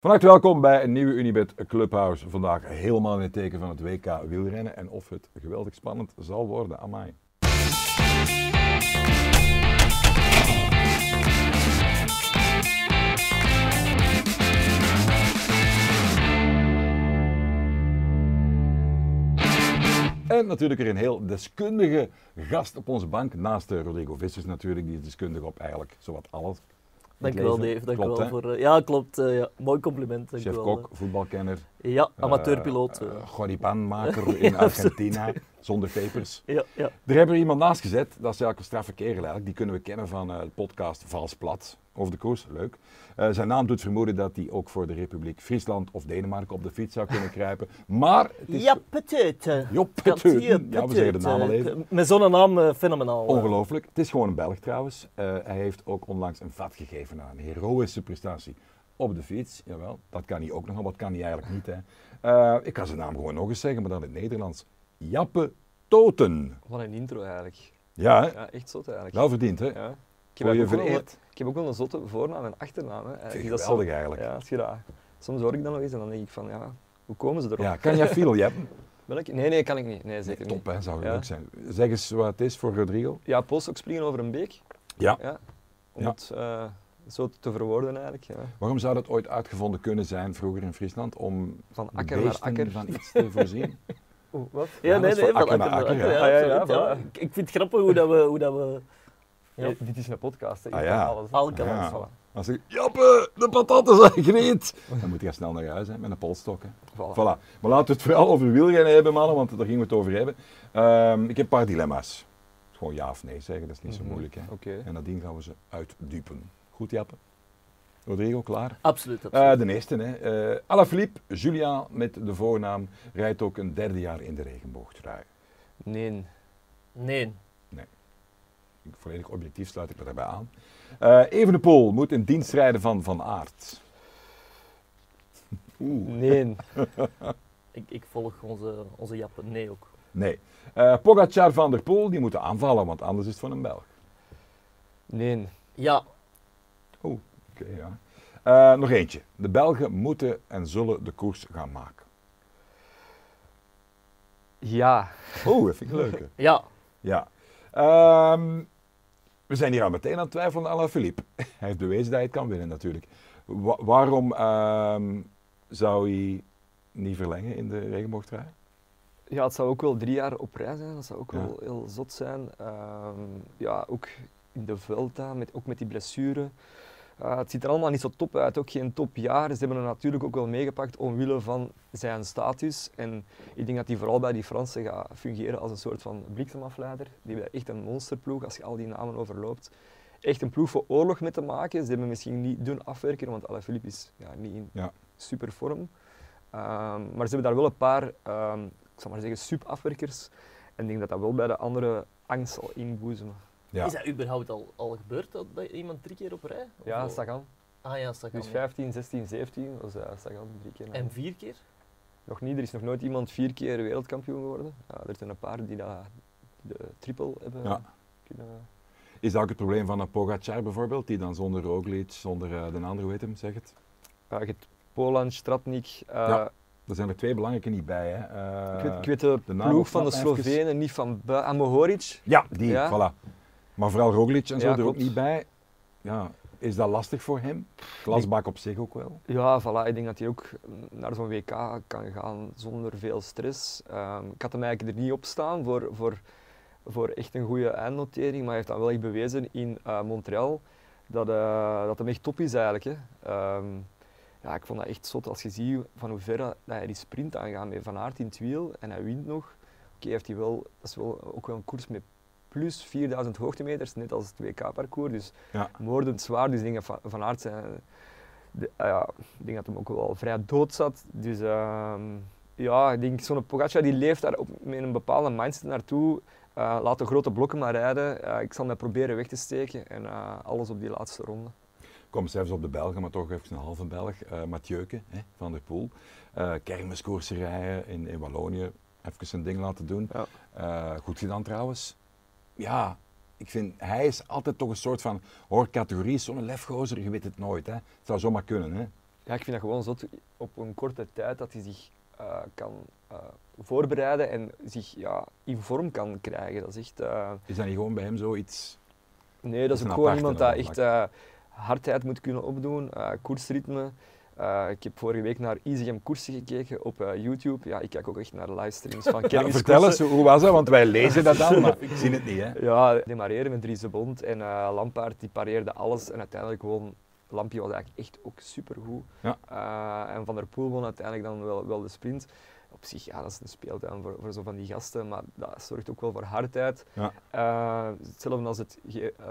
Van harte welkom bij een nieuwe Unibet Clubhouse. Vandaag helemaal in het teken van het WK wielrennen en of het geweldig spannend zal worden. Amai. En natuurlijk weer een heel deskundige gast op onze bank. Naast eh, Rodrigo Vissers natuurlijk, die is deskundig op eigenlijk zowat alles. Dankjewel. Dave, Klopt, dankjewel hè? voor... eh, ja, klopt. eh, ja. Mooi compliment. Chef dankjewel. kok, voetbalkenner. Ja, amateurpiloot. eh, eh. eh, Choripanmaker in Argentina, zonder pepers. ja, ja. Er hebben we iemand naast gezet, dat is eigenlijk een straffe kerel eigenlijk. Die kunnen we kennen van eh, de podcast Vals Plat over de koers, leuk. Eh, zijn naam doet vermoeden dat hij ook voor de Republiek Friesland of Denemarken op de fiets zou kunnen kruipen. Maar het is Ja, petite. We zeggen de naam al even. Met zo'n naam eh, fenomenaal. Ongelooflijk. Het is gewoon een Belg trouwens. Hij heeft ook onlangs een vat gegeven aan een heroïsche prestatie op de fiets. Jawel, dat kan hij ook nog, maar dat kan hij eigenlijk niet. Hè. Ik kan zijn naam gewoon nog eens zeggen, maar dan in het Nederlands. Jappe Toten. Wat een intro eigenlijk. Ja, hè? Ja, echt zot eigenlijk. wel verdiend hè. Ja. Ik, je heb ook wel, vereerd? ik heb ook wel een zotte voornaam en achternaam. Hè. Vind dat is geweldig zo- eigenlijk. Ja, als je dat, soms hoor ik dat nog eens en dan denk ik van, ja, hoe komen ze erop? Ja, kan jij veel jeppen? Welk? Nee, nee, kan ik niet. Nee, zeker Top niet. hè, zou Ja. leuk zijn. Zeg eens wat het is voor Rodrigo. Ja, postdoc springen over een beek. Ja. Ja. Om Ja. het eh, zo te verwoorden eigenlijk. Ja. Waarom zou dat ooit uitgevonden kunnen zijn vroeger in Friesland om Van akker naar akker. van iets te voorzien? Oeh, wat? Ja, Ja, nee, nee, van akker. Ik, vind het grappig hoe dat we... Hoe dat we ja, dit is een podcast. Hè. Ah, ja. alles. Al kan Ja. alles. Voilà. Als ik, Jappe, de patatten zijn gereed. Dan moet je snel naar huis hè, met een polstok. Hè. Voilà. Voilà. Maar laten we het vooral over wielrennen hebben, mannen, want daar gingen we het over hebben. Ehm, ik heb een paar dilemma's. Gewoon ja of nee zeggen, dat is niet zo Mhm. moeilijk. Hè. Oké. En nadien gaan we ze uitdupen. Goed, Jappe? Rodrigo, klaar? Absoluut, Eh, absoluut. de eerste, hè. Eh Alaphilippe, Julia met de voornaam, rijdt ook een derde jaar in de regenboogtrui. Nee. Nee. Volledig objectief sluit ik me daarbij aan. Eh Evenepoel moet in dienst rijden van Van Aert. Oeh. Nee. Ik, ik volg onze, onze jappen. Nee ook. Nee. Eh Pogacar van der Poel, die moeten aanvallen, want anders is het van een Belg. Nee. Ja. Ja. Eh, nog eentje. De Belgen moeten en zullen de koers gaan maken. Ja. Oeh, dat vind ik leuk. Ja. Ja. Ehm, we zijn hier al meteen aan het twijfelen aan Alaphilippe. Hij heeft bewezen dat hij het kan winnen natuurlijk. Wa- waarom ehm, zou hij niet verlengen in de regenboogtrui? Ja, het zou ook wel drie jaar op rij zijn. Dat zou ook Ja. wel heel zot zijn. Ehm, ja, ook in de Vuelta, met, ook met die blessure. Uh, het ziet er allemaal niet zo top uit, ook geen topjaar. Ze hebben hem natuurlijk ook wel meegepakt omwille van zijn status. En ik denk dat hij vooral bij die Fransen gaat fungeren als een soort van bliksemafleider. Die hebben echt een monsterploeg, als je al die namen overloopt. Echt een ploeg voor oorlog mee te maken. Ze hebben misschien niet doen afwerken, want Alaphilippe is ja, niet in Ja. super vorm. Ehm, maar ze hebben daar wel een paar, ehm, ik zal maar zeggen, sub-afwerkers. En ik denk dat dat wel bij de andere angst zal inboezemen. Ja. Is dat überhaupt al, al gebeurd dat, dat iemand drie keer op rij? Of Ja, al- Sagan. Ah ja, Sagan. Dus ja. 15, 16, 17 was uh, Sagan drie keer. En vier keer? Nog niet, er is nog nooit iemand vier keer wereldkampioen geworden. Ja, er zijn een paar die dat, de triple hebben Ja. kunnen. Is dat ook het probleem van een Pogacar bijvoorbeeld, die dan zonder Roglic, zonder eh, de andere, heet hem, zeg het? Uh, je hebt Polan, Stratnik. uh, Ja, Er zijn er twee belangrijke niet bij. Hè. Eh, ik, weet, ik weet de, de naam ploeg van de. Slovenen niet van bui- Ah, Mohoric. Ja, die, Ja. voilà. Maar vooral Roglic en zo Ja, er ook niet bij. Ja, is dat lastig voor hem? Glasbak op zich ook wel. Ja, voilà. Ik denk dat hij ook naar zo'n WK kan gaan zonder veel stress. Ehm, ik had hem eigenlijk er niet op staan voor, voor, voor echt een goede eindnotering, maar hij heeft dan wel echt bewezen in eh, Montreal dat, eh, dat hem echt top is eigenlijk. Hè. Ehm, ja, ik vond dat echt zot als je ziet van hoe ver dat hij die sprint aangaat met Van Aert in het wiel en hij wint nog. Oké, heeft hij wel, dat is wel ook wel een koers met plus 4000 hoogtemeters, net als het WK-parcours. Dus Ja. moordend zwaar. Dus ik denk dat Van, Aert zijn, de- ah ja, ik denk dat hem ook wel vrij dood zat. Dus ehm, ja, ik denk zo'n Pogacar die leeft daar op, met een bepaalde mindset naartoe. Eh, laat de grote blokken maar rijden. Eh, ik zal mij proberen weg te steken en eh, alles op die laatste ronde. Kom zelfs op de Belgen, maar toch even een halve Belg. eh Mathieuke hè, van der Poel. Eh kermiskoerserijen in, in Wallonië. Even zijn ding laten doen. Ja. Eh, goed gedaan trouwens. Ja, ik vind, hij is altijd toch een soort van, hoor, categorie, zo'n lefgozer, je weet het nooit. Hè. Het zou zomaar kunnen, hè. Ja, ik vind dat gewoon zot op een korte tijd dat hij zich eh, kan eh, voorbereiden en zich ja, in vorm kan krijgen. Dat is echt... eh, Is dat niet gewoon bij hem zoiets? Nee, dat is ook gewoon iemand dat echt hardheid moet kunnen opdoen, koersritme. Eh, ik heb vorige week naar EasyJam koersen gekeken op eh, YouTube. Ja, ik kijk ook echt naar livestreams van Ja, vertel eens, hoe was dat? Want wij lezen dat dan, maar ik zie het niet. Hè? Ja, demareren met Dries de Bond en eh Lampaard die pareerde alles en uiteindelijk gewoon Lampje was eigenlijk echt ook supergoed. Ja. Eh, en Van der Poel won uiteindelijk dan wel, wel de sprint. Op zich, ja, dat is een speeltuin voor, voor zo van die gasten, maar dat zorgt ook wel voor hardheid. Ja. Eh, hetzelfde als het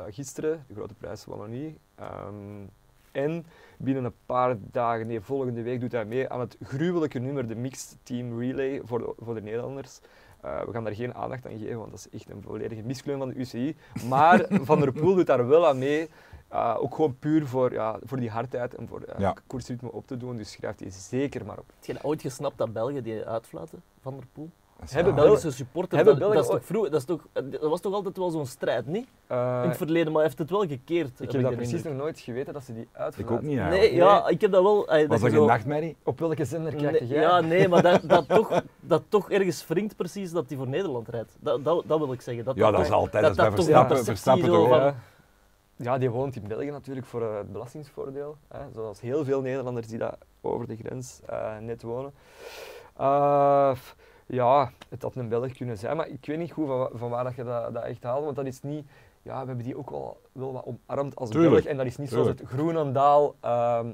gisteren, de Grote Prijs van Wallonie. Ehm, en binnen een paar dagen, nee, volgende week doet hij mee aan het gruwelijke nummer, de Mixed Team Relay voor de, voor de Nederlanders. Eh, we gaan daar geen aandacht aan geven, want dat is echt een volledige miskleun van de UCI. Maar Van der Poel doet daar wel aan mee. Uh, ook gewoon puur voor, ja, voor die hardheid en voor uh, Ja. koersritme op te doen. Dus schrijft hij zeker maar op. Heb je ooit gesnapt dat België die uitfluiten, Van der Poel? Dat Hebben Belgische supporters, hebben dat, dat, is toch vroeg, dat, is toch, dat was toch altijd wel zo'n strijd, niet? Uh, In het verleden, maar hij heeft het wel gekeerd. ik heb dat de precies nog nooit geweten dat ze die Ik uitvlaten. ook niet eigenlijk. Nee, ja, ik heb dat wel. eh, Was dat zo- geen nachtmerrie? Op welke zender krijg Nee, jij? ja, nee, maar dat, dat, toch, dat toch ergens wringt precies dat hij voor Nederland rijdt. Dat, dat, dat wil ik zeggen. Dat Ja, dat is altijd. Dat is bij toch een Verstappen, toch Ja. Die woont in België natuurlijk voor eh, het belastingsvoordeel. Hè, zoals heel veel Nederlanders die daar over de grens eh, net wonen. Eh, f- ja, het had een Belg kunnen zijn, maar ik weet niet goed van, wa- van waar dat je dat, dat echt haalt. Want dat is niet... Ja, we hebben die ook wel, wel wat omarmd als Tuurlijk, Belg. En dat is niet zoals het Groenendaal, ehm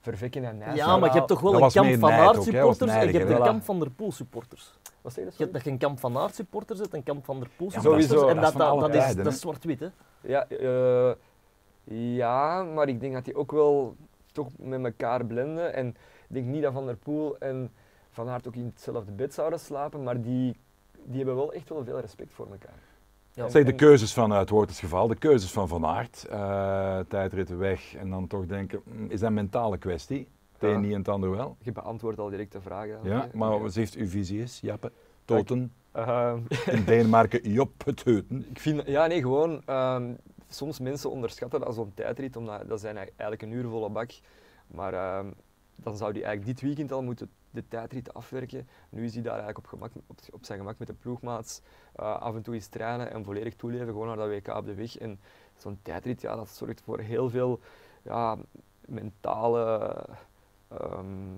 vervekken en Nijs. Ja, maar je hebt toch wel Dat een kamp van nijd Aert ook, hè, was supporters en je hebt een kamp van der Poel supporters. Wat zeg je? Je hebt dat je een kamp van Aert supporters hebt en een kamp van der Poel supporters. en dat is dat, is, dat zwart-wit, hè? Ja, eh, ja, maar ik denk dat die ook wel toch met elkaar blenden. En ik denk niet dat Van der Poel en Van Aert ook in hetzelfde bed zouden slapen, maar die, die hebben wel echt wel veel respect voor elkaar. Ja. Zeg, de keuzes van, het woord is geval, de keuzes van Van Aert, eh tijdritten weg en dan toch denken, mm, is dat een mentale kwestie? Het een Ja. niet en het ander wel. Je beantwoordt al direct de vraag. Ja, maar wat heeft uw visie is, Jappe? Toten, Ehm, in Denemarken, Joppe Teuten. ik vind, ja, nee, gewoon. ehm, soms mensen onderschatten dat zo'n tijdrit, omdat dat zijn eigenlijk een uurvolle bak. Maar ehm, dan zou hij eigenlijk dit weekend al moeten de tijdrit afwerken. Nu is hij daar eigenlijk op, gemak, op, op zijn gemak met de ploegmaats. eh, af en toe eens trainen en volledig toeleven, gewoon naar dat WK op de weg. En zo'n tijdrit, ja, dat zorgt voor heel veel ja, mentale. ehm,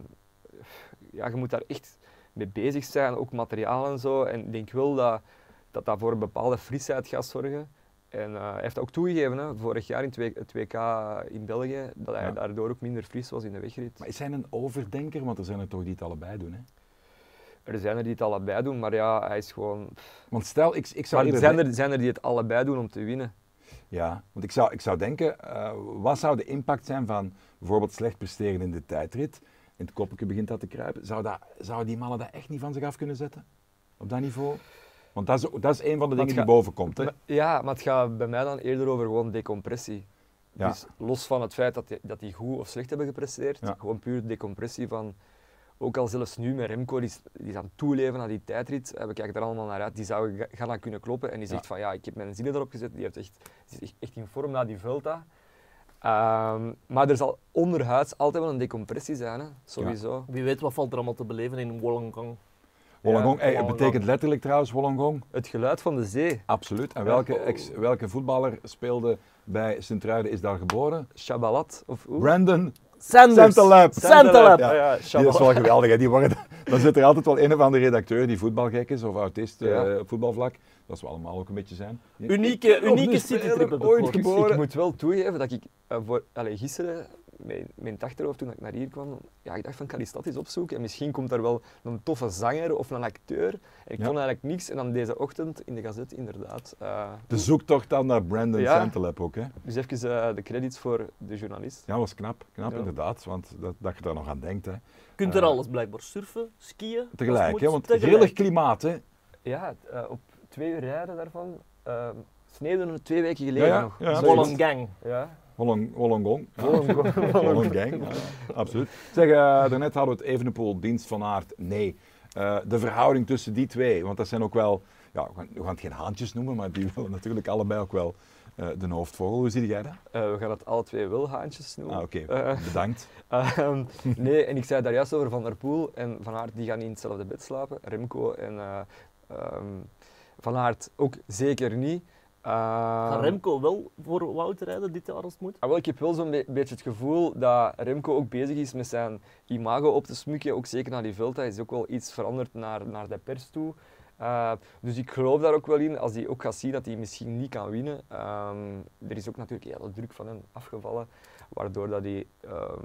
ja, je moet daar echt mee bezig zijn, ook materiaal en zo. En ik denk wel dat dat, dat voor een bepaalde frisheid gaat zorgen. En eh, hij heeft ook toegegeven, hè, vorig jaar in het WK in België, dat hij Ja. daardoor ook minder fris was in de wegrit. Maar is hij een overdenker? Want er zijn er toch die het allebei doen, hè? Er zijn er die het allebei doen, maar ja, hij is gewoon... Want stel, ik, ik zou Maar zijn er, zijn er die het allebei doen om te winnen. Ja, want ik zou, ik zou denken, eh, wat zou de impact zijn van bijvoorbeeld slecht presteren in de tijdrit? In het koppeltje begint dat te kruipen. Zou, dat, zou die mannen dat echt niet van zich af kunnen zetten? Op dat niveau? Want dat is, dat is een van de dingen die boven komt. Hè? Ja, maar het gaat bij mij dan eerder over gewoon decompressie. Ja. Dus los van het feit dat die, dat die goed of slecht hebben gepresteerd, Ja. gewoon puur decompressie van... Ook al zelfs nu met Remco, die is, die is aan het toeleven aan die tijdrit, eh, we kijken er allemaal naar uit, die zou ga- gaan aan kunnen kloppen en die zegt Ja. van ja, ik heb mijn zinnen erop gezet, die, heeft echt, die is echt- in vorm na die Vuelta. Ehm, maar er zal onderhuids altijd wel een decompressie zijn, hè? sowieso. Wie weet wat valt er allemaal te beleven in Wollongong. Wollongong, Ja, Wollongong. betekent letterlijk trouwens Wollongong. Het geluid van de zee, Absoluut. En Ja. welke, ex, welke voetballer speelde bij Sint-Truiden is daar geboren? Shabalat of hoe? Brandon Sanders! Santalab. Santalab! Ja. Ah ja, Die is wel geweldig. Hè. Die worden, dan zit er altijd wel een of andere redacteur die voetbalgek is of autist eh, Ja. op voetbalvlak. Dat we allemaal ook een beetje zijn. Unieke, unieke citytrip ik ooit gehoord. geboren. Ik moet wel toegeven dat ik eh, voor, allee, gisteren, mijn, mijn achterhoofd toen ik naar hier kwam, ja, ik dacht van, ik ga die stad eens opzoeken en misschien komt er wel een toffe zanger of een acteur. En ik Ja. vond eigenlijk niks en dan deze ochtend in de gazette inderdaad. eh, De zoektocht dan naar Brandon Ja. Ook. Hè. dus even eh, de credits voor de journalist. Ja, was knap. Knap Ja. inderdaad. Want dat, dat je daar nog aan denkt. Hè. Je kunt er Eh, alles blijkbaar surfen, skiën. Tegelijk, hè, het want tegelijk. grillig klimaat. Hè. Ja, eh, op twee uur rijden daarvan, uh, sneden we twee weken geleden Ja, ja, nog. ja. Wollongong. Ja. Wollong- Wollongong. Wollongong. Wollongong, ja, absoluut. Zeg, eh, daarnet hadden we het Evenepoel, dienst van aard. Nee. Eh, de verhouding tussen die twee, want dat zijn ook wel, ja, we gaan, we gaan het geen haantjes noemen, maar die willen natuurlijk allebei ook wel eh, de hoofdvogel. Hoe zie jij dat? We gaan het alle twee wilhaantjes noemen. Ah, oké. Bedankt. Ehm, nee, en ik zei daar juist over Van der Poel en Van Aert, die gaan niet in hetzelfde bed slapen. Remco en eh, ehm, Van Aert ook zeker niet. Gaat Ehm, Remco wel voor Wout rijden dit jaar als het moet? Ah, wel, ik heb wel zo'n be- beetje het gevoel dat Remco ook bezig is met zijn imago op te smukken. Ook zeker na die Vuelta is ook wel iets veranderd naar, naar de pers toe. Uh, dus ik geloof daar ook wel in, als hij ook gaat zien dat hij misschien niet kan winnen. Ehm, er is ook natuurlijk heel veel druk van hem afgevallen, waardoor dat hij ehm,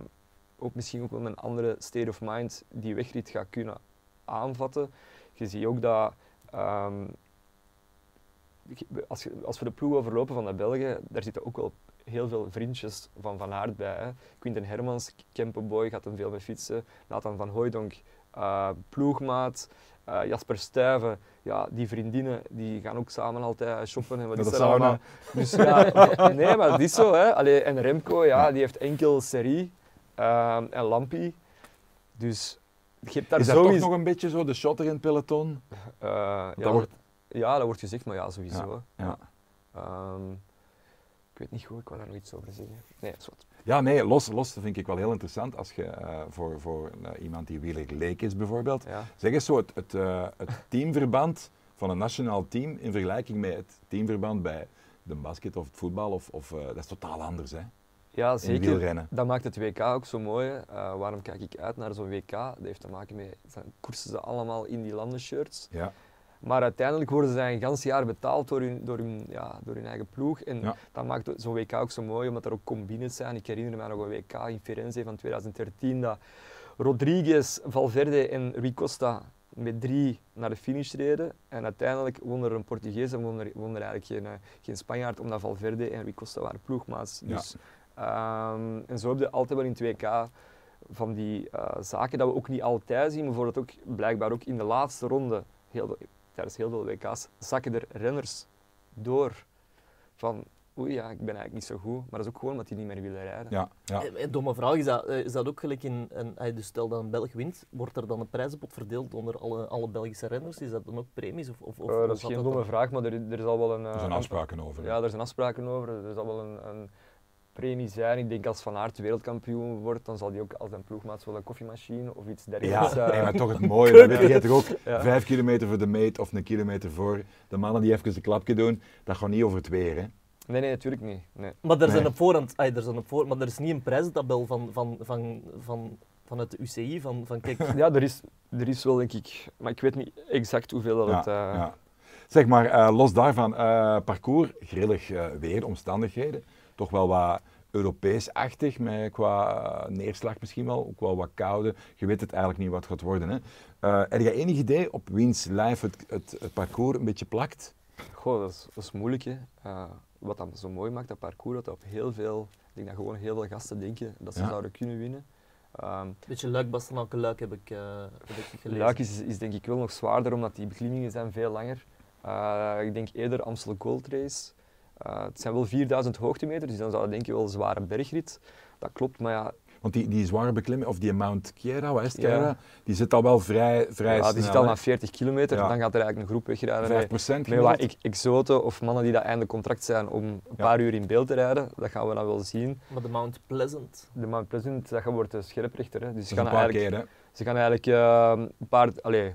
ook misschien ook wel met een andere state of mind die wegrit gaat kunnen aanvatten. Je ziet ook dat ehm, als, je, als we de ploeg overlopen van de Belgen, daar zitten ook wel heel veel vriendjes van Van Aert bij. Hè. Quinten Hermans, Kempenboy gaat hem veel mee fietsen. Nathan van Hooijdonk, eh, ploegmaat. Eh, Jasper Stuyven, ja, die vriendinnen die gaan ook samen altijd shoppen. En wat is er allemaal. Dus ja, nee, maar het is zo. Hè. Allee, en Remco, ja, die heeft enkel Serie en Lampi. Dus je hebt daar is dat sowieso... toch nog een beetje zo, de shotter in het peloton? Eh, ja, Dat wordt- ja, dat wordt gezegd, maar ja, sowieso. Ja. Ehm, ik weet niet goed, ik wil daar nog iets over zeggen. Nee, wat. Ja, nee, los, los vind ik wel heel interessant. Als je eh, voor, voor eh, iemand die wieler leek is bijvoorbeeld, Ja. zeg eens zo het, het, eh, het teamverband van een nationaal team in vergelijking met het teamverband bij de basket of het voetbal, of, of, dat is totaal anders hè, ja, in zeker. wielrennen. Dat maakt het WK ook zo mooi. waarom kijk ik uit naar zo'n WK? Dat heeft te maken met, dan koersen ze allemaal in die landenshirts. Ja. Maar uiteindelijk worden ze een gans jaar betaald door hun, door hun, ja, door hun eigen ploeg. En Ja. dat maakt zo'n WK ook zo mooi, omdat er ook combines zijn. Ik herinner me nog een WK in Firenze van 2013, dat Rodriguez, Valverde en Rui Costa met drie naar de finish reden. En uiteindelijk won er een Portugees en won er, won er eigenlijk geen, eh, geen Spanjaard, omdat Valverde en Rui Costa waren ploegmaats. Ja. Dus, ehm, en zo heb je altijd wel in het WK van die eh, zaken dat we ook niet altijd zien. Bijvoorbeeld ook blijkbaar ook in de laatste ronde, heel tijdens heel veel WK's, zakken er renners door van oei ja, ik ben eigenlijk niet zo goed. Maar dat is ook gewoon omdat die niet meer willen rijden. Ja, ja. Eh, Een domme vraag, is dat, eh, is dat ook gelijk in, een, eh, dus stel dat een Belg wint, wordt er dan een prijzenpot verdeeld onder alle, alle Belgische renners? Is dat dan ook premies? Of, of, Eh, dat is geen domme vraag, maar er, er is al wel een... Er eh, zijn afspraken over. Ja, er zijn afspraken over. Er zal wel een, een premie zijn. Ik denk als Van Aert wereldkampioen wordt, dan zal hij ook als zijn ploegmaat wel een koffiemachine of iets Ja, dergelijks. eh, hey, maar toch het mooie, dat weet je toch ook, Ja. vijf kilometer voor de meet of een kilometer voor. De mannen die even een klapje doen, dat gaat niet over het weer. Hè. Nee, nee, natuurlijk niet. Nee. Maar er, zijn Nee. op voorhand, er zijn op voor, maar er is niet een prijzentabel van, van, van, van, van het UCI, van, van kijk, Ja, er is, er is wel denk ik, maar ik weet niet exact hoeveel dat Ja, het... eh, ja. Zeg maar, eh, los daarvan, eh, parcours, grillig eh, weer, omstandigheden. Toch wel wat Europees-achtig, met qua eh, neerslag misschien wel, ook wel wat koude. Je weet het eigenlijk niet wat het gaat worden. Hè. Eh, heb je enig idee op wiens lijf het, het, het parcours een beetje plakt? Goh, dat is, dat is moeilijk. Hè. Eh, wat dat zo mooi maakt, dat parcours, dat op heel veel, ik denk dat gewoon heel veel gasten denken dat ze Ja. zouden kunnen winnen. Ehm, beetje luik bastenaken luik heb ik, heb ik gelezen. Luik is, is denk ik wel nog zwaarder, omdat die beklimmingen zijn veel langer. Eh, ik denk eerder Amstel Gold Race. Eh, het zijn wel 4000 hoogtemeters, dus dan zou je denk je wel een zware bergrit. Dat klopt, maar ja, Want die, die zware beklimming, of die Mount Kiera, wat is het, Ja. Kiera? Die zit al wel vrij, vrij ja, snel. die zit al na 40 kilometer, Ja. dan gaat er eigenlijk een groep wegrijden. 5 met- procent Met wat exoten of mannen die dat einde contract zijn om een Ja. paar uur in beeld te rijden, dat gaan we dan wel zien. Maar de Mount Pleasant, De Mount Pleasant, dat wordt de scherprechter. Hè. Dus Dat ze gaan paar eigenlijk keer, hè. Ze gaan eigenlijk eh, een paar. Allee,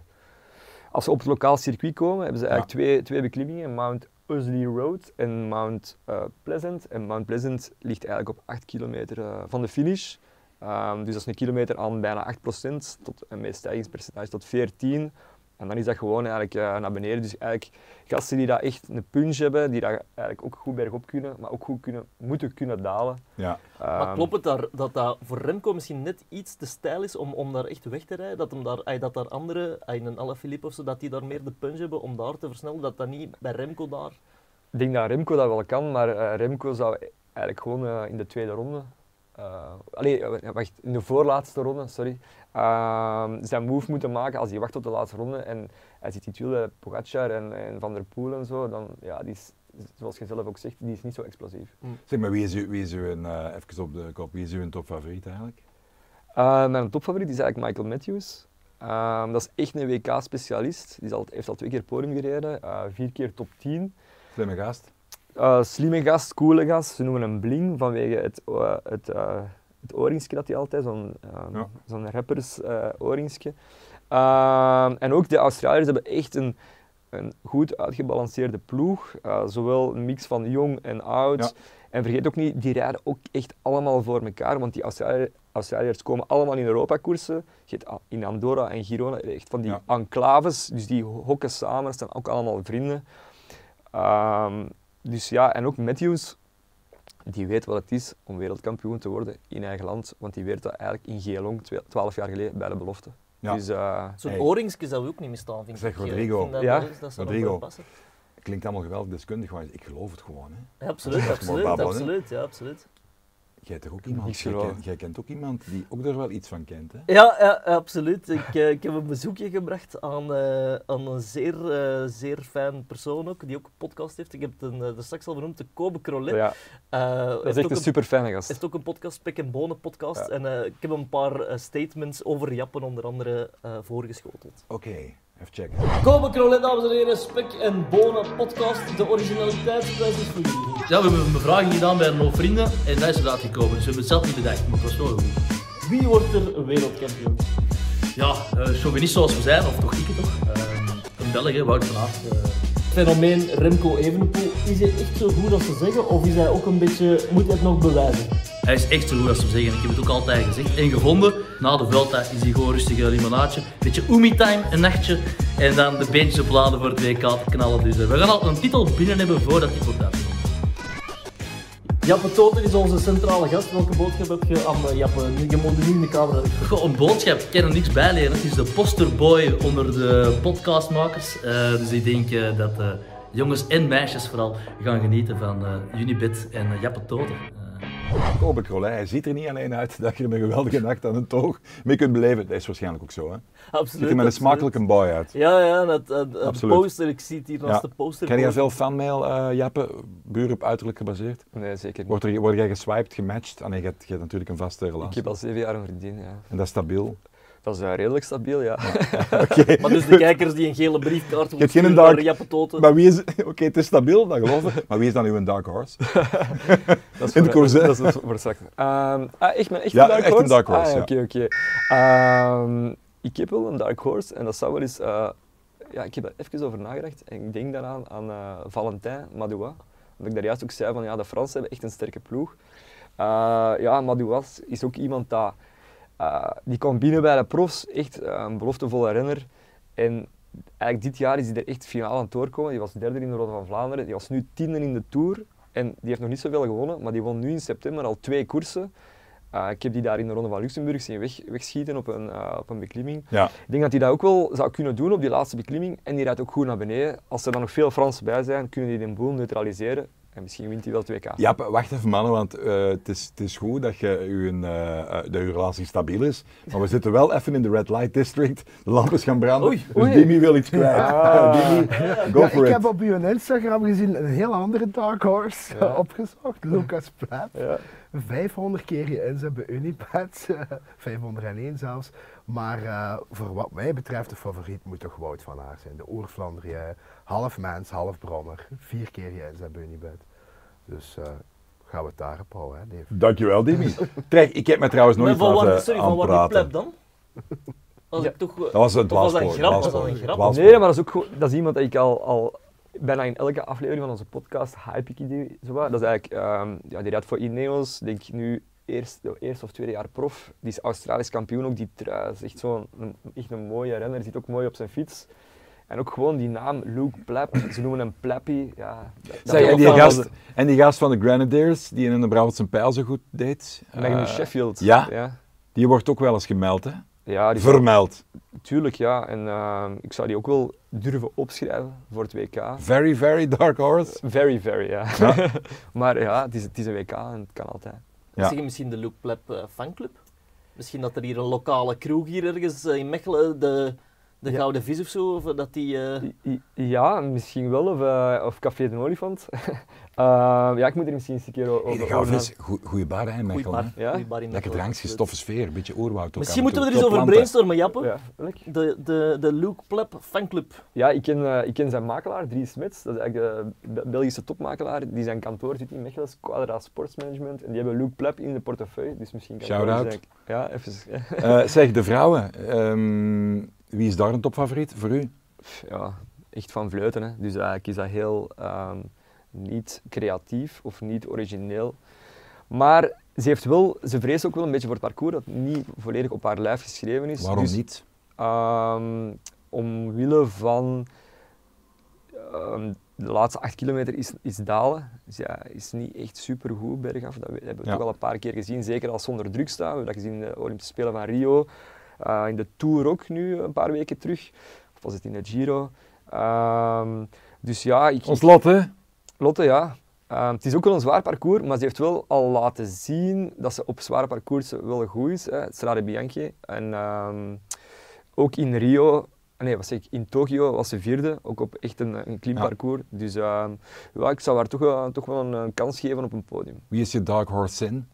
als ze op het lokaal circuit komen, hebben ze eigenlijk twee, twee beklimmingen: Mount Usley Road en Mount eh, Pleasant. En Mount Pleasant ligt eigenlijk op 8 kilometer eh, van de finish. Ehm, dus dat is een kilometer aan bijna 8% tot, en stijgingspercentage tot 14. En dan is dat gewoon eigenlijk eh, naar beneden. Dus eigenlijk gasten die dat echt een punch hebben, die dat eigenlijk ook goed bergop kunnen, maar ook goed kunnen, moeten kunnen dalen. Ja. maar Ehm, klopt het daar, dat dat voor Remco misschien net iets te stijl is om, om daar echt weg te rijden? Dat, hem daar, dat daar anderen, ay, een Alaphilippe of zo, dat die daar meer de punch hebben om daar te versnellen? Dat dat niet bij Remco daar... Ik denk dat Remco dat wel kan, maar eh, Remco zou eigenlijk gewoon eh, in de tweede ronde, allee, eh, wacht, in de voorlaatste ronde, sorry, ehm, zijn move moeten maken als hij wacht tot de laatste ronde en hij het wiel bij Pogacar en, en Van der Poel en zo, dan ja, die is, zoals je zelf ook zegt, die is niet zo explosief. Zeg maar, wie is, uw, wie is uw, eh, even op de kop, wie is uw topfavoriet eigenlijk? Eh, mijn topfavoriet is eigenlijk Michael Matthews. Ehm, dat is echt een WK-specialist. Die al, heeft al twee keer podium gereden, eh, vier keer top 10. Slimme gast. Eh, slimme gast, coole gast. Ze noemen hem Bling vanwege het, uh, het, uh, het dat hij altijd, zo'n um, Ja. zo'n rappers uh, oorringsje. Ehm, en ook de Australiërs hebben echt een, een goed uitgebalanceerde ploeg. Zowel een mix van jong en oud. Ja. En vergeet ook niet, die rijden ook echt allemaal voor elkaar, want die Australiërs, Australiërs komen allemaal in Europa-koersen. In Andorra en Girona echt van die Ja. enclaves, dus die hokken samen, dat zijn ook allemaal vrienden. Ehm, dus ja, en ook Matthews, die weet wat het is om wereldkampioen te worden in eigen land, want die werd dat eigenlijk in Geelong, twe- 12 jaar geleden, bij de belofte. Ja. Dus eh, Zo'n Hey. oorringsje zou ook niet misstaan, vind Zeg, ik. Rodrigo. Ik vind dat Ja? dat zou Rodrigo. Klinkt allemaal geweldig deskundig, maar ik geloof het gewoon. Hè. Ja, absoluut, absoluut, absoluut, ja, absoluut. Jij, toch ook iemand, jij, kent, jij kent ook iemand die ook er wel iets van kent. Hè? Ja, ja absoluut. Ik, eh, ik heb een bezoekje gebracht aan, eh, aan een zeer, eh, zeer fijn persoon ook, die ook een podcast heeft. Ik heb het een, er straks al vernoemd, de Kobe Crolet. ja, Eh, dat is echt een super fijne gast. heeft ook een podcast, Pik en Bonen podcast. Ja. En eh, ik heb een paar statements over Jappen onder andere eh, voorgeschoteld. Oké, even checken. Kobe Crolet, dames en heren, Spek en Bonen podcast. De originaliteitsprijs is voor jullie. Ja, we hebben een bevraging gedaan bij een hoop vrienden en dat is eruit gekomen. Dus we hebben het zelf niet bedacht, maar het was wel goed. Wie wordt er wereldkampioen? Ja, uh, chauvinist zoals we zijn, of toch ik het toch? Uh, een Belg, hè, Wout van Aert. Uh, Fenomeen Remco Evenepoel, is hij echt zo goed als ze zeggen? Of is hij ook een beetje, moet hij het nog bewijzen? hij is echt zo goed als ze zeggen. Ik heb het ook altijd gezegd en gevonden. Na de Vuelta is hij gewoon rustig een. Beetje umi-time, een nachtje. En dan de beentjes opladen voor het WK te knallen. Dus uh, we gaan al een titel binnen hebben voordat hij wordt. Jappe Toten is onze centrale gast. Welke boodschap heb je aan Jappe? Je moet in de camera. Goh, een boodschap, ik kan er niks bij leren. Het is de posterboy onder de podcastmakers. Uh, dus ik denk uh, dat uh, jongens en meisjes vooral gaan genieten van Unibet en Jappe Toten. Hij ziet er niet alleen uit dat je er een geweldige nacht aan een toog mee kunt beleven. Dat is waarschijnlijk ook zo, hè? Absoluut. Ziet er met een smakelijke boy uit. Ja, ja, het, het, het Absoluut. poster, ik zie het hier naast Ja. de poster. Ken je veel fanmail, uh, Jappe? Buur op uiterlijk gebaseerd? Nee, zeker niet. Wordt, er, word jij geswiped, gematcht? Ah nee, je hebt, je hebt natuurlijk een vaste relatie. Ik heb al zeven jaar een vriendin, ja. En dat is stabiel? Dat is uh, redelijk stabiel, ja. Oké. Maar dus de kijkers die een gele briefkaart hebt geen dark-. Maar wie is... Oké, het is stabiel, dat geloof ik. Maar wie is dan uw dark horse? Dat is In voor, dat is voor straks. Ehm, ah, echt, mijn echt Ja, een dark echt een horse? dark horse, Ah, ja. Oké, oké. Ehm, ik heb wel een dark horse en dat zou wel eens... eh, ja, ik heb er even over nagedacht en ik denk daaraan aan eh Valentin Madoua. Omdat ik daar juist ook zei van ja, de Fransen hebben echt een sterke ploeg. Eh, ja, Madoua is ook iemand dat... eh, die kwam binnen bij de profs, echt eh, een beloftevolle renner. En eigenlijk dit jaar is hij er echt finaal aan het doorkomen. Die was derde in de Ronde van Vlaanderen. Die was nu tiende in de Tour. En die heeft nog niet zoveel gewonnen, maar die won nu in september al twee koersen. Uh, ik heb die daar in de Ronde van Luxemburg zien weg, wegschieten op een, uh, op een beklimming. Ja. Ik denk dat hij dat ook wel zou kunnen doen op die laatste beklimming. En die rijdt ook goed naar beneden. Als er dan nog veel Fransen bij zijn, kunnen die de boel neutraliseren. En misschien wint hij wel 2K. Ja, wacht even mannen, want uh, het, is, het is goed dat je uw, uh, de uw relatie stabiel is. Maar we zitten wel even in de red light district. De lampen gaan branden. Oei, dus oei. Dimi wil iets kwijt. Ah. Dimi, go Ja, for ik it. heb op uw Instagram gezien een heel andere Dark Horse Ja. opgezocht, Lucas Platt. Ja. 500 keer geïnzet bij Unipad, 501 zelfs. Maar uh, voor wat mij betreft, de favoriet moet toch Wout van Aert zijn. De oerflandrien, half mens, half brommer. Vier keer geïnzet bij Unibet. Dus uh, gaan we het daarop houden, hè, Dave? Dankjewel, Dimi. Trek, ik heb me trouwens nooit van waar, laten sorry, van waar die pleb dan? Als Ja. ik toch, Dat was een was dat een grap? Was dat een grap? Nee, maar dat is ook dat is iemand dat ik al, al bijna in elke aflevering van onze podcast hype ik die zo wat. Dat is eigenlijk, ehm, ja, die rijdt voor Ineos, denk ik nu eerst, de eerste of tweede jaar prof. Die is Australisch kampioen ook, die trui is echt zo'n een, echt een mooie renner, zit ook mooi op zijn fiets. En ook gewoon die naam, Luke Plap, ze noemen hem Plappy. Ja, Zeg, en, die gast, en die gast van de Grenadiers, die in de Brabantse pijl zo goed deed, Magnus eh, Sheffield. ja? ja. die wordt ook wel eens gemeld, hè? Ja, die Vermeld. Tuurlijk, ja. En ehm, ik zou die ook wel durven opschrijven voor het WK. Very, very dark horse. Very, very, ja. Ja. maar ja, het is, het is een WK en het kan altijd. Ja. Zeg je misschien de Luke Pleb eh, fanclub? Misschien dat er hier een lokale kroeg hier ergens eh, in Mechelen de, De Ja. Gouden Vis of zo, of dat die... eh, Ja, misschien wel, of, eh, of Café de Olifant. Eh, ja, ik moet er misschien eens een keer o- Hey, over de Gouden over Vis, goe- goeie bar hè, goeie bar. Ja? goeie bar in Lekker drankje, stoffe sfeer, een beetje oerwoud ook Misschien moeten we er eens over brainstormen, Jappe. Ja? De, de, de Luke Plep fanclub. Ja, ik ken, eh, ik ken zijn makelaar, Dries Smits. Dat is eigenlijk de Be- Belgische topmakelaar. Die zijn kantoor zit in Mechelen, Quadra Sportsmanagement. En die hebben Luke Plep in de portefeuille. Dus misschien kan Shout-out. Ja, even. Eh, zeg, de vrouwen. ehm, wie is daar een topfavoriet voor u? ja, echt van vleuten. Hè. Dus eigenlijk is dat heel ehm, niet creatief of niet origineel. Maar ze, heeft wel, ze vreest ook wel een beetje voor het parcours dat niet volledig op haar lijf geschreven is. Waarom Dus, niet? ehm, omwille van ehm, de laatste acht kilometer is, is dalen. Dus ja, is niet echt super goed bergaf. Dat hebben we Ja. toch al een paar keer gezien. Zeker als ze onder druk staan. We hebben dat gezien in de Olympische Spelen van Rio. Eh, in de Tour ook nu een paar weken terug. Of was het in de Giro? Ehm, dus ja, ik, Ons Lotte. Lotte, ja. Ehm, het is ook wel een zwaar parcours, maar ze heeft wel al laten zien dat ze op zware parcours wel goed is. Hè. Strade Bianchi. En ehm, ook in Rio, nee, wat zeg ik, in Tokio was ze vierde, ook op echt een, een clean Ja. parcours. Dus ehm, ja, ik zou haar toch wel, toch wel een, een kans geven op een podium. Wie is je dark horse in?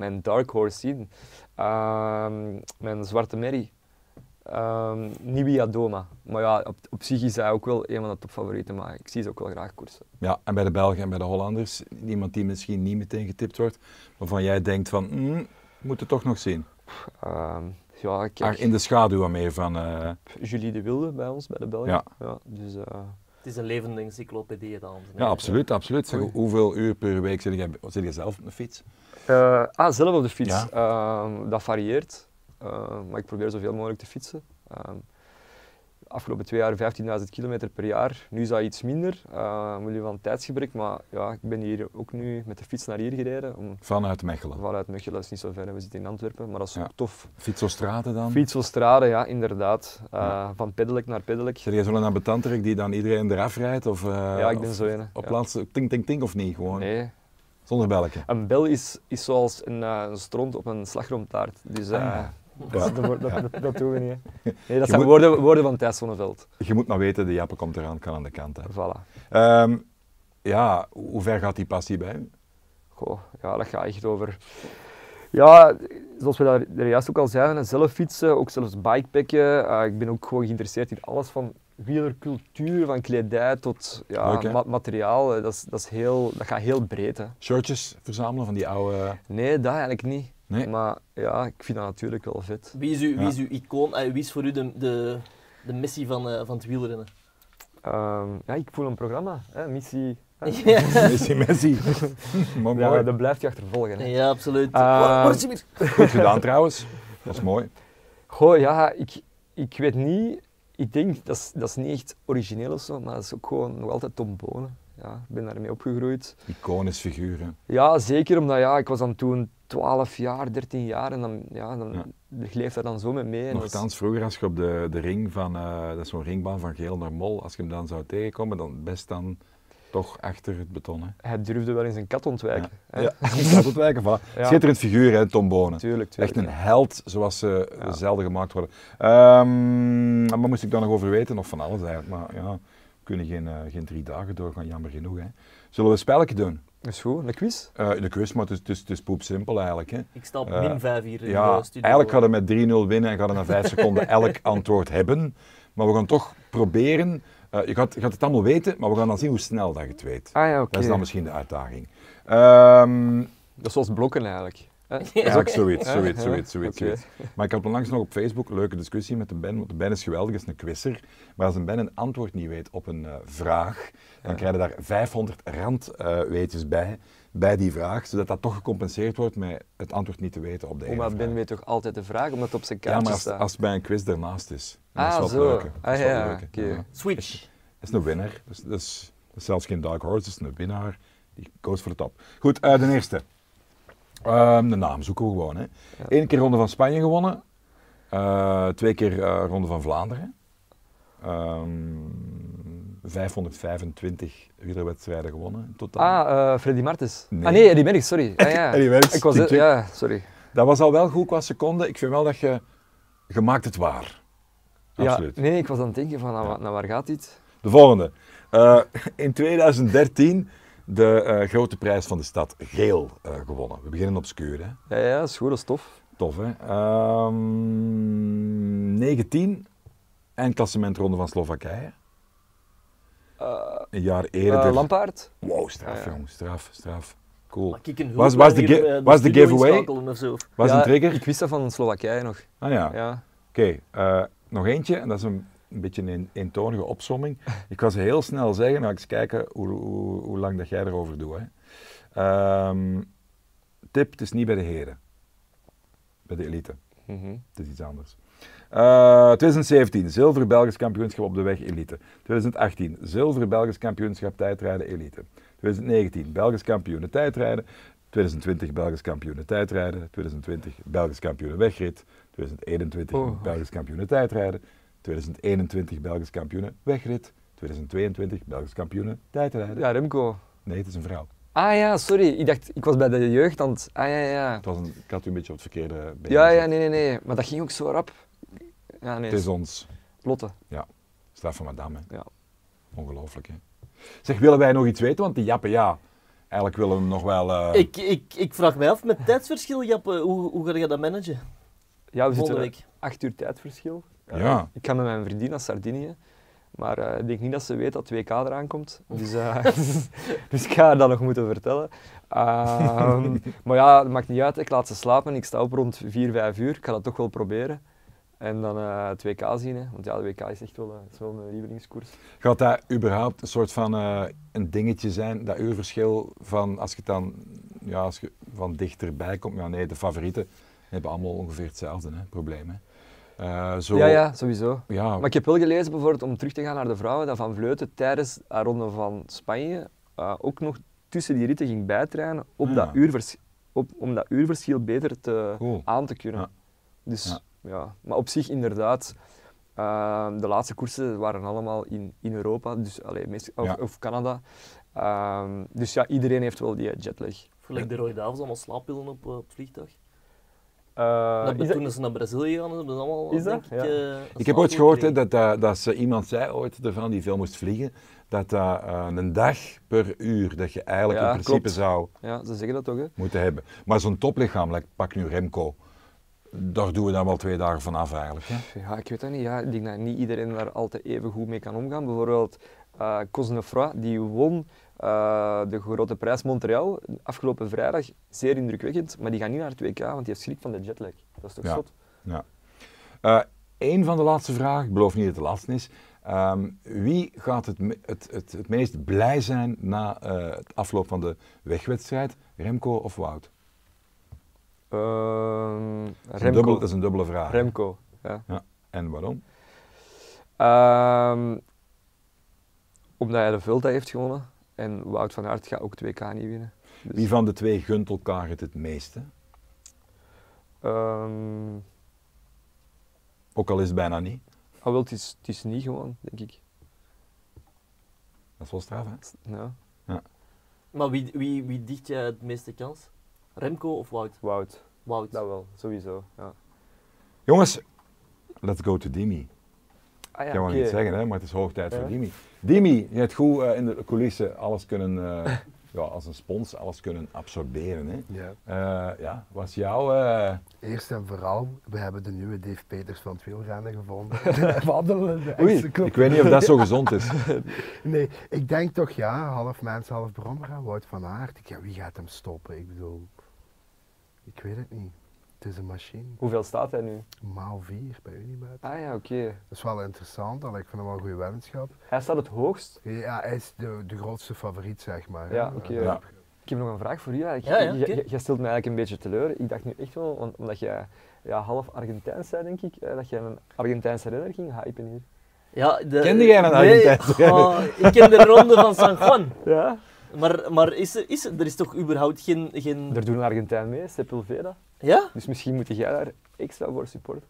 Mijn dark horse zien. Ehm, mijn zwarte merrie. Ehm Nibi Adoma. Maar ja, op, op zich is hij ook wel een van de topfavorieten, maar ik zie ze ook wel graag koersen. Ja, en bij de Belgen en bij de Hollanders, iemand die misschien niet meteen getipt wordt, waarvan jij denkt van, mm, moet het toch nog zien. Ehm, ja, kijk. in de schaduw wat meer van, eh, Julie de Wilde bij ons, bij de Belgen. Ja. dus, eh, Het is een levende encyclopedie, dames en ja, absoluut, absoluut. Zeg, hoeveel uur per week zit je, zit je zelf op de fiets? eh, ah, zelf op de fiets. Ja. Ehm, dat varieert, Eh, maar ik probeer zoveel mogelijk te fietsen. Afgelopen twee jaar 15.000 kilometer per jaar. Nu is dat iets minder, uh, omwille van tijdsgebrek. Maar ja, ik ben hier ook nu met de fiets naar hier gereden. Om, Vanuit Mechelen. vanuit Mechelen, dat is niet zo ver, hè. we zitten in Antwerpen, maar dat is Ja. ook tof. Fietsostraten dan? Fietselstraden, ja, inderdaad. Uh, Ja. Van pedelec naar pedelec. Zeg jij zo'n ambetanterik die dan iedereen eraf rijdt? Of, eh, Ja, ik ben zo een. Op ja. laatste ting ting ting of niet? Gewoon Nee, zonder belken. Een bel is, is zoals een, eh, een stront op een slagroomtaart. Dus eh, Ah, ja. Dat, Ja. dat, dat, dat- dat doen we niet. hè. Nee, dat Je zijn moet- woorden, woorden van Thijs Zonneveld. Je moet maar weten, de Jappe komt eraan, kan aan de kant. Hè. Voilà. Ehm, ja, hoe ver gaat die passie bij u? Goh, ja, dat gaat echt over... Ja, zoals we daar er juist ook al zeiden, zelf fietsen, ook zelfs bikepacken. Eh, ik ben ook gewoon geïnteresseerd in alles van wielercultuur, van kledij tot ja, Leuk, hè? ma- materiaal. Eh, Dat, is, dat, is heel, dat gaat heel breed. Hè. Shirtjes verzamelen van die oude... Nee, dat eigenlijk niet. Nee? Maar ja, ik vind dat natuurlijk wel vet. Wie is, uw, wie is uw icoon? Wie is voor u de, de, de missie van, eh, van het wielrennen? Ehm, ja, ik voel een programma, hè, missie. ja. Messi, Messi. maar Ja, mooi. dat blijft je achtervolgen. Hè. ja, absoluut. Eh, weer? Goed gedaan trouwens. Dat is mooi. Goh, ja, ik, ik weet niet. Ik denk, dat is, dat is niet echt origineel of zo, maar dat is ook gewoon nog altijd Tom Bonen. Ja, ik ben daarmee opgegroeid. Iconisch figuur. hè. Ja, zeker omdat ja, ik was dan toen 12 jaar, 13 jaar en dan, ja, dan Ja. daar dan zo mee mee. dat Nochtans, vroeger als je op de, de ring van, eh, dat is zo'n ringbaan van geel naar mol, als je hem dan zou tegenkomen, dan best dan toch achter het beton. Hè. Hij durfde wel eens een kat ontwijken. Ja, dat moet wijken. voilà. Ja. Schitterend figuur, hè, Tom Bonen. Tuurlijk, Echt tuurlijk. een held zoals ze Ja. zelden gemaakt worden. Ehm, maar moest ik daar nog over weten? Of van alles eigenlijk. Maar ja, we kunnen geen, eh, geen drie dagen doorgaan, jammer genoeg. Hè. Zullen we een spelletje doen? Dat is goed, een quiz? Eh de quiz, maar het is, het is, het is poepsimpel eigenlijk. Hè. Ik sta op Eh, min 5 hier in Ja, de studio. eigenlijk gaan we met 3-0 winnen en gaan we na 5 seconden elk antwoord hebben. Maar we gaan toch proberen. eh, je, gaat, je gaat het allemaal weten, maar we gaan dan zien hoe snel dat je het weet. Ah ja, oké. Dat is dan misschien de uitdaging. Ehm Dat is zoals blokken eigenlijk. Zoiets, Ja, zoiets, ja. zoiets, zoiets, zoiets. Maar ik had onlangs nog op Facebook een leuke discussie met de Ben, want de Ben is geweldig, is een quizzer. Maar als een Ben een antwoord niet weet op een eh, vraag, dan Ja. krijg je daar 500 rand eh, weetjes bij, bij die vraag, zodat dat toch gecompenseerd wordt met het antwoord niet te weten op de ene Oma vraag. Ben weet toch altijd de vraag, omdat het op zijn Ja, kaartje maar als, staat. als het bij een quiz ernaast is. Ah, dat is wel zo. het leuke. Dat Ah, is wel ja. Ja. Switch. Dat is een winnaar. Dat is zelfs geen dark horse, dat is een winnaar. Die goes voor de top. Goed, eh, de eerste. Ehm, de naam zoeken we gewoon. Hè. Eén keer Ronde van Spanje gewonnen. Eh, twee keer eh, Ronde van Vlaanderen. Ehm 525 wielerwedstrijden gewonnen in totaal. Ah, eh Freddy Martens. Nee. Ah nee, Eddie Merckx, sorry. Ah, ja. Merckx, Ik was, ja, sorry. Dat was al wel goed qua seconde. Ik vind wel dat je... Je maakt het waar. Absoluut. Ja, nee, ik was aan het denken van, naar, wa- naar waar gaat dit? De volgende. In 2013 de eh, grote prijs van de stad Geel eh, gewonnen. We beginnen obscuur, hè. Ja, ja, is goed, dat is tof. Tof, hè. Ehm 19 en klassementronde van Slowakije. Eh, Een jaar eerder. Lampaard? wow, straf, Ah, ja. jong. Straf, straf. Cool. Was- was de was de giveaway? Was ja, een trigger? Ik wist dat van Slowakije nog. Ah ja. Ja. Oké, eh, nog eentje, en dat is een, een beetje een eentonige opsomming. Ik was heel snel zeggen, nou eens kijken hoe, hoe, hoe lang dat jij erover doet. Hè. Ehm, tip, het is niet bij de heren. Bij de elite. Mhm. Het is iets anders. Eh, 2017, zilver Belgisch kampioenschap op de weg elite. 2018, zilver Belgisch kampioenschap tijdrijden elite. 2019, Belgisch kampioen tijdrijden. 2020, Belgisch kampioen tijdrijden. 2020, Belgisch kampioen wegrit. 2021, Oh. Belgisch kampioen tijdrijden. 2021, Belgisch kampioen wegrit. 2022, Belgisch kampioen tijdrijden. Ja, Remco. Nee, het is een vrouw. Ah ja, sorry. Ik dacht, ik was bij de jeugd aan het... Ah ja, ja. Het was een, ik had u een beetje op het verkeerde been Ja, ja, nee, nee, nee. Maar dat ging ook zo rap. Ja, nee. Het is ons Lotte. straf van madame. hè. Ja. Ongelooflijk, hè. Zeg, willen wij nog iets weten? Want die jappen, ja. Eigenlijk willen we hem nog wel... eh, Ik, ik, ik vraag mij af, met tijdsverschil, Jappe, hoe, hoe ga je dat managen? Ja, we zitten acht uur tijdverschil. Eh, Ja. Ik ga met mijn vriendin naar Sardinië. Maar eh, ik denk niet dat ze weet dat 2K eraan komt. Dus, eh, dus ik ga haar dat nog moeten vertellen. Ehm, maar ja, het maakt niet uit. Ik laat ze slapen. Ik sta op rond 4, 5 uur. Ik ga dat toch wel proberen. En dan eh 2K zien. Hè. Want ja, de WK is echt wel, eh, is wel mijn lievelingskoers. Gaat dat überhaupt een soort van eh, een dingetje zijn, dat uurverschil van als je het dan ja, als je van dichterbij komt? Ja, nee, de favorieten hebben allemaal ongeveer hetzelfde hè, probleem. Hè. Eh, zo, Ja, ja, sowieso. ja, Maar ik heb wel gelezen, bijvoorbeeld, om terug te gaan naar de vrouwen, dat Van Vleuten tijdens de ronde van Spanje eh, ook nog tussen die ritten ging bijtrainen op Ah, dat uurvers op, om dat uurverschil beter te, Cool. aan te kunnen. Ja. Dus, Ja. ja. Maar op zich inderdaad, eh, de laatste koersen waren allemaal in, in Europa, dus, allee, meest, of, Ja. of Canada. Ehm, dus ja, iedereen heeft wel die jetlag. Gelijk de Roy Davids allemaal slaappillen op, op het vliegtuig. Eh, dat, dat- toen ze naar Brazilië gaan, hebben ze allemaal, Is dat? denk ik, Ja. eh, Ik heb ooit gehoord hè, gekregen. dat, eh, dat ze, iemand zei ooit ervan, die veel moest vliegen, dat dat een dag per uur, dat je eigenlijk Ja, in principe klopt. zou ja, ze zeggen dat toch, hè? moeten hebben. Maar zo'n toplichaam, like, pak nu Remco, daar doen we dan wel twee dagen van af eigenlijk. Hè? Ja, ik weet dat niet. Ja, ik denk dat niet iedereen daar altijd even goed mee kan omgaan. Bijvoorbeeld eh Cosnefroid, die won eh, de grote prijs Montreal afgelopen vrijdag. Zeer indrukwekkend, maar die gaat niet naar het WK, want die heeft schrik van de jetlag. Dat is toch Ja. zot? Ja. Eh, Eén van de laatste vragen, ik beloof niet dat het de laatste is. Ehm, wie gaat het, me- het, het, het meest blij zijn na eh, het afloop van de wegwedstrijd? Remco of Wout? Ehm, Dat is, een Remco. dubbel, dat is een dubbele vraag. Remco, ja. En waarom? Ehm, omdat hij de Vuelta heeft gewonnen en Wout van Aert gaat ook 2K niet winnen. Dus, Wie van de twee gunt elkaar het het meeste? ehm, Ook al is het bijna niet. ah, wel, het, is, het is niet gewoon, denk ik. Dat is wel straf, hè? Ja, Maar wie, wie, wie dicht jij het meeste kans? Remco of Wout? Wout, Wout. dat wel, sowieso. Ja. Jongens, let's go to Dimi. Ah, Ik kan wel niet zeggen, hè, maar het is hoog tijd voor Ja. Dimi. Dimi, je hebt goed eh, in de coulissen alles kunnen, eh, ja, als een spons, alles kunnen absorberen. Hè. Ja. Eh, ja, was jouw... eh, Eerst en vooral, we hebben de nieuwe Dave Peters van het wielrennen gevonden. Wandelen, de Oei, ik weet niet of dat zo gezond is. Nee, ik denk toch ja, half mens, half brommer aan Wout van Aert. Ik, ja, wie gaat hem stoppen? Ik bedoel, ik weet het niet. Het is een machine. Hoeveel staat hij nu? Maal 4 bij Unibet. Ah ja, oké. Dat is wel interessant, al ik vind hem wel een goede weddenschap. Hij staat het hoogst. Ja, hij is de, de grootste favoriet, zeg maar. Ja, oké. Ja. Ik heb nog een vraag voor u. eigenlijk. Ja, Jij stelt me eigenlijk een beetje teleur. Ik dacht nu echt wel, omdat jij ja, half Argentijns bent, denk ik, eh, dat jij een Argentijnse renner ging hypen hier. Ja, de, Kende jij een nee, Argentijnse oh, ik ken de ronde van San Juan. Ja? Maar, maar is er, is er, er is toch überhaupt geen... geen... Er doet een Argentijn mee, Sepulveda. Ja? Dus misschien moet jij daar extra voor supporten.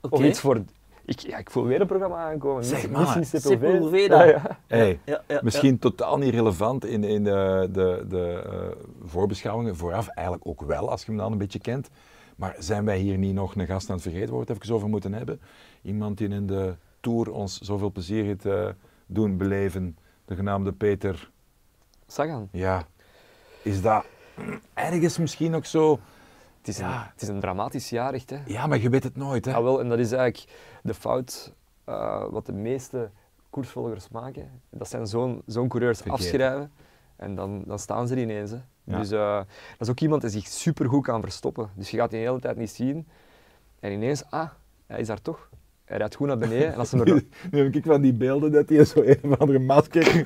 Oké. Of iets voor... Ik, ja, ik voel weer een programma aankomen. Zeg, mannen, Misschien Sepulveda. Ja, ja. Hey, Ja, ja, misschien totaal niet relevant in, in de, de, de eh, voorbeschouwingen. Vooraf eigenlijk ook wel, als je hem dan een beetje kent. Maar zijn wij hier niet nog een gast aan het vergeten waar we het even over moeten hebben? Iemand die in de Tour ons zoveel plezier heeft eh, doen beleven. De genaamde Peter. Sagan. Ja, is dat ergens misschien ook zo? Het is, een, Ja. het is een dramatisch jaar echt. Hè. Ja, maar je weet het nooit, hè? Ja, wel, en dat is eigenlijk de fout eh, wat de meeste koersvolgers maken. Dat zijn zo'n zo'n coureurs afschrijven en dan, dan staan ze er ineens. Hè. Ja. Dus eh, dat is ook iemand die zich supergoed kan verstoppen. Dus je gaat die de hele tijd niet zien. En ineens, ah, hij is daar toch. Hij rijdt goed naar beneden. En als ze. Nu heb ik van die beelden dat hij zo een of andere masker.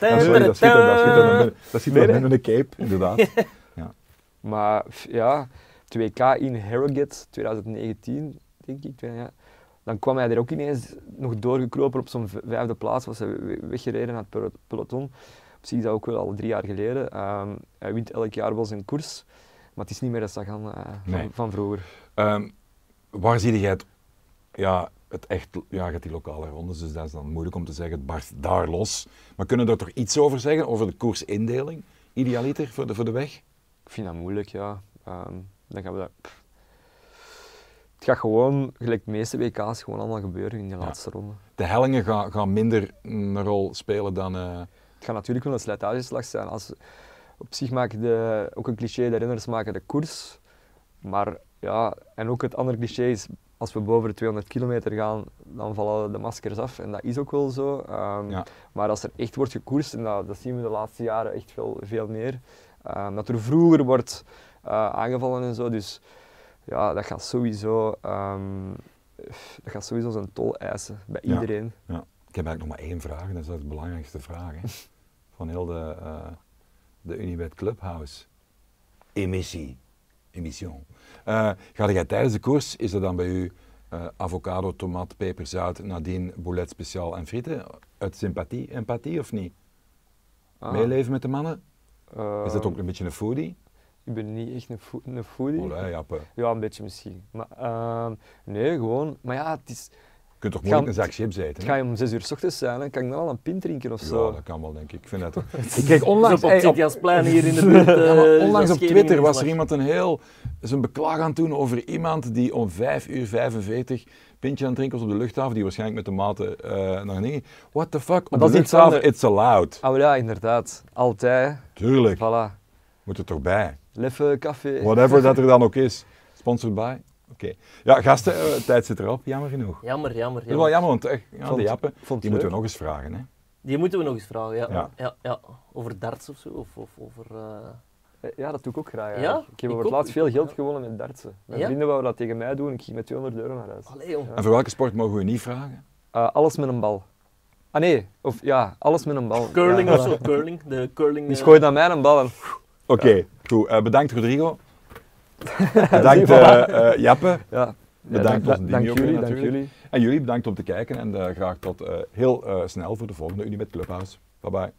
Ja, sorry, dat schiet er, dat schiet er. Dat schiet er een cape, inderdaad. Maar ja, 2K in Harrogate 2019, denk ik. Ja. Dan kwam hij er ook ineens nog doorgekropen op zo'n vijfde plaats. Was hij we- weggereden naar het pelo- peloton. Op zich is dat ook wel al drie jaar geleden. Ehm, hij wint elk jaar wel zijn koers. Maar het is niet meer de Sagan eh, van, Nee. van vroeger. Ehm, waar zie jij het, ja, het echt, ja, je hebt die lokale rondes, dus dat is dan moeilijk om te zeggen, het barst daar los. Maar kunnen we er toch iets over zeggen, over de koersindeling, idealiter voor de, voor de weg? Ik vind dat moeilijk, ja. Ehm, dan gaan we dat... pff. Het gaat gewoon, gelijk de meeste WK's, gewoon allemaal gebeuren in de laatste ronde. De hellingen gaan, gaan minder een rol spelen dan... eh, Het gaat natuurlijk wel een slijtageslag zijn. Als, op zich maken de, ook een cliché, de renners maken de koers. Maar ja, en ook het andere cliché is, als we boven de 200 kilometer gaan, dan vallen de maskers af. En dat is ook wel zo. Ehm, Ja. Maar als er echt wordt gekoerst, en dat, dat zien we de laatste jaren echt veel, veel meer, ehm, dat er vroeger wordt eh, aangevallen en zo. Dus ja, dat gaat sowieso, ehm, dat gaat sowieso zijn tol eisen bij Ja. iedereen. ja. Ik heb eigenlijk nog maar één vraag, en dat is de belangrijkste vraag hè, van heel de, eh de Unibet Clubhouse. Emissie. Emission. Eh ga jij tijdens de koers, is er dan bij u avocado, tomaat, peper, zout, nadien boulet speciaal en frieten? Uit sympathie, empathie of niet? Ah, Meeleven met de mannen? Is dat ook een beetje een foodie? Ik ben niet echt een, fo een foodie. Olé. Ja, een beetje misschien. Maar ehm, nee, gewoon. Maar ja, het, is, kunt toch moeilijk een zak chips eten? hè? gaat om zes uur s ochtends zijn. Hè. Kan ik dan al een pint drinken of Ja, zo? dat kan wel, denk ik. Ik vind dat toch... Ik kreeg Onlangs op hey, het op- Sint-Jasplein hier in de buurt. Ja, maar eh, onlangs op Twitter was er iemand een heel zijn beklag aan het doen over iemand die om 5 uur 45 pintje aan het drinken was op de luchthaven, die waarschijnlijk met de maten eh naar dingen. What the fuck? Op dat de luchthaven, it's allowed. Maar ja, inderdaad. Altijd. Tuurlijk, Voilà. moet er toch bij. Leffe café. Whatever dat er dan ook is. Sponsored by. Oké. Ja, gasten, eh, tijd zit erop, jammer genoeg. Jammer, jammer. Dat is wel jammer, want echt, ja, Vond- die jappen, vond die moeten we nog eens vragen. Hè. Die moeten we nog eens vragen, ja. Ja. ja. ja, Over darts of zo, of, of over... eh, Eh, Ja, dat doe ik ook graag. Ja? Ik heb Ik over het laatst veel geld ja. gewonnen met dartsen. Mijn Ja? vrienden wouden dat tegen mij doen. Ik ging met 200 euro naar huis. Allee. En voor welke sport mogen we niet vragen? Eh, alles met een bal. Ah nee, of ja, alles met een bal. Curling ja, of zo, curling. De curling... Die gooit naar mij een bal en Oké, goed. Eh, bedankt Rodrigo. bedankt eh eh, Jappe. ja. Bedankt Ja, dank jullie, dank jullie. En jullie bedankt om te kijken en eh, graag tot heel snel voor de volgende Unibet Clubhouse. Bye bye.